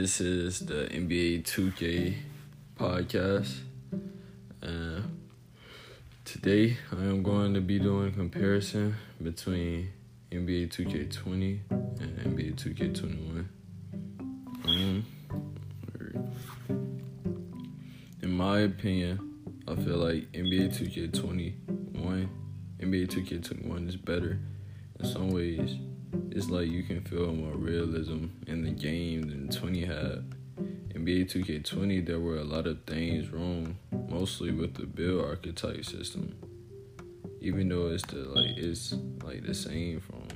This is the NBA 2K podcast. Uh, today I am going to be doing comparison between NBA 2K20 and NBA 2K21. Um, in my opinion, I feel like NBA 2K21, NBA 2K21 is better in some ways it's like you can feel more realism in the game than 20 had. In NBA 2K20, there were a lot of things wrong, mostly with the build archetype system. Even though it's the like it's like the same from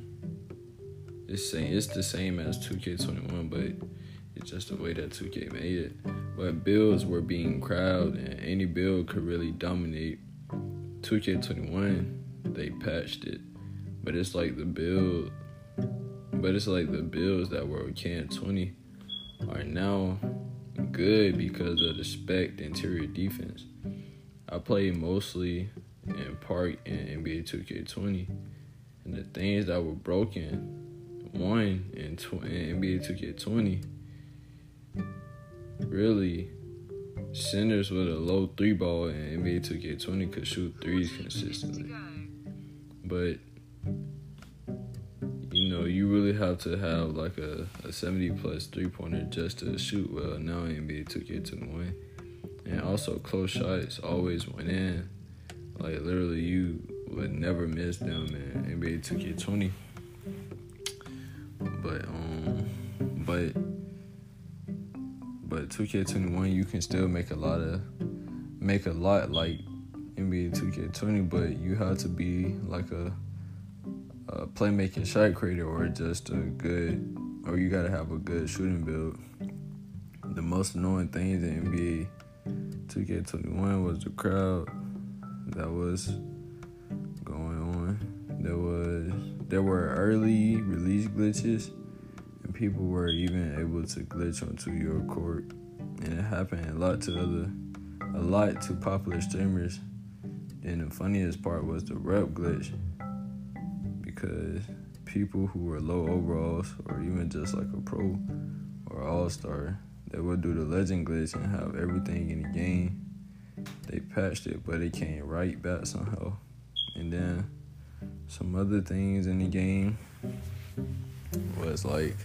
it's same it's the same as 2K21, but it's just the way that 2K made it. But builds were being crowded, and any build could really dominate. 2K21, they patched it, but it's like the build but it's like the Bills that were can 20 are now good because of the spec interior defense. I played mostly in part in NBA 2K20, and the things that were broken, one in, tw- in NBA 2K20, really centers with a low three ball in NBA 2K20 could shoot threes consistently. But know, you really have to have like a, a 70 plus three pointer just to shoot well now NBA 2K21. And also, close shots always went in. Like, literally, you would never miss them in NBA 2K20. But, um, but, but 2K21, you can still make a lot of, make a lot like NBA 2K20, but you have to be like a, a playmaking shot creator or just a good, or you gotta have a good shooting build. The most annoying things in NBA 2K21 was the crowd that was going on. There was there were early release glitches, and people were even able to glitch onto your court, and it happened a lot to other, a lot to popular streamers. And the funniest part was the rep glitch because people who were low overalls or even just like a pro or all star, they would do the legend glitch and have everything in the game. They patched it, but it came right back somehow. And then some other things in the game was like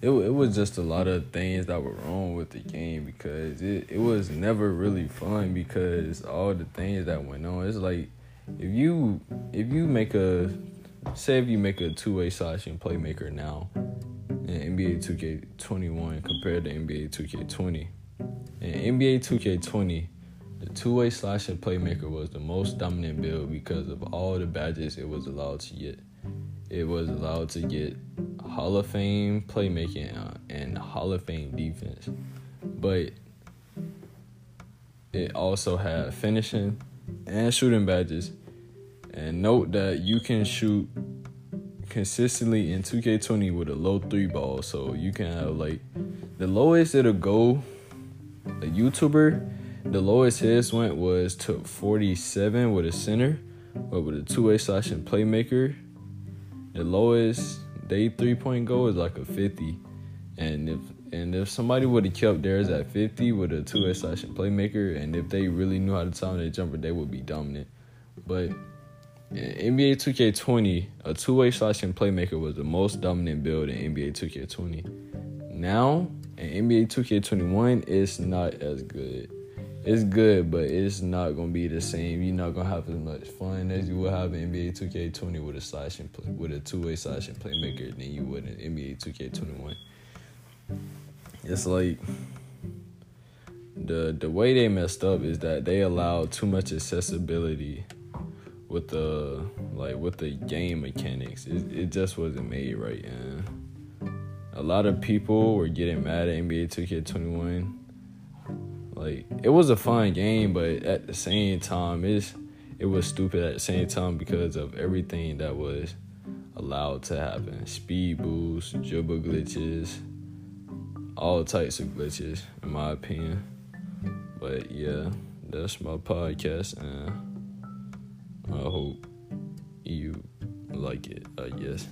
it, it was just a lot of things that were wrong with the game because it, it was never really fun because all the things that went on it's like if you if you make a say if you make a two way slashing playmaker now in NBA 2K21 compared to NBA 2K20. In NBA 2K20, the two way slashing playmaker was the most dominant build because of all the badges it was allowed to get. It was allowed to get Hall of Fame playmaking uh, and Hall of Fame defense. But it also had finishing and shooting badges. And note that you can shoot consistently in 2K20 with a low three ball. So you can have like the lowest it'll go, a YouTuber, the lowest his went was to 47 with a center, but with a two way slash and playmaker, the lowest day three point goal is like a 50. And if and if somebody would have kept theirs at 50 with a two way slash playmaker, and if they really knew how to time their jumper, they would be dominant. But NBA 2K20, a two way slashing playmaker was the most dominant build in NBA 2K20. Now, in NBA 2K21, it's not as good. It's good, but it's not gonna be the same. You're not gonna have as much fun as you would have in NBA 2K20 with a slashing play, with a two way slashing playmaker than you would in NBA 2K21. It's like the the way they messed up is that they allowed too much accessibility with the like with the game mechanics. It, it just wasn't made right, and a lot of people were getting mad at NBA 2K21. Like it was a fun game, but at the same time, it's it was stupid at the same time because of everything that was allowed to happen: speed boosts, dribble glitches, all types of glitches, in my opinion. But yeah, that's my podcast, and I hope you like it, I guess.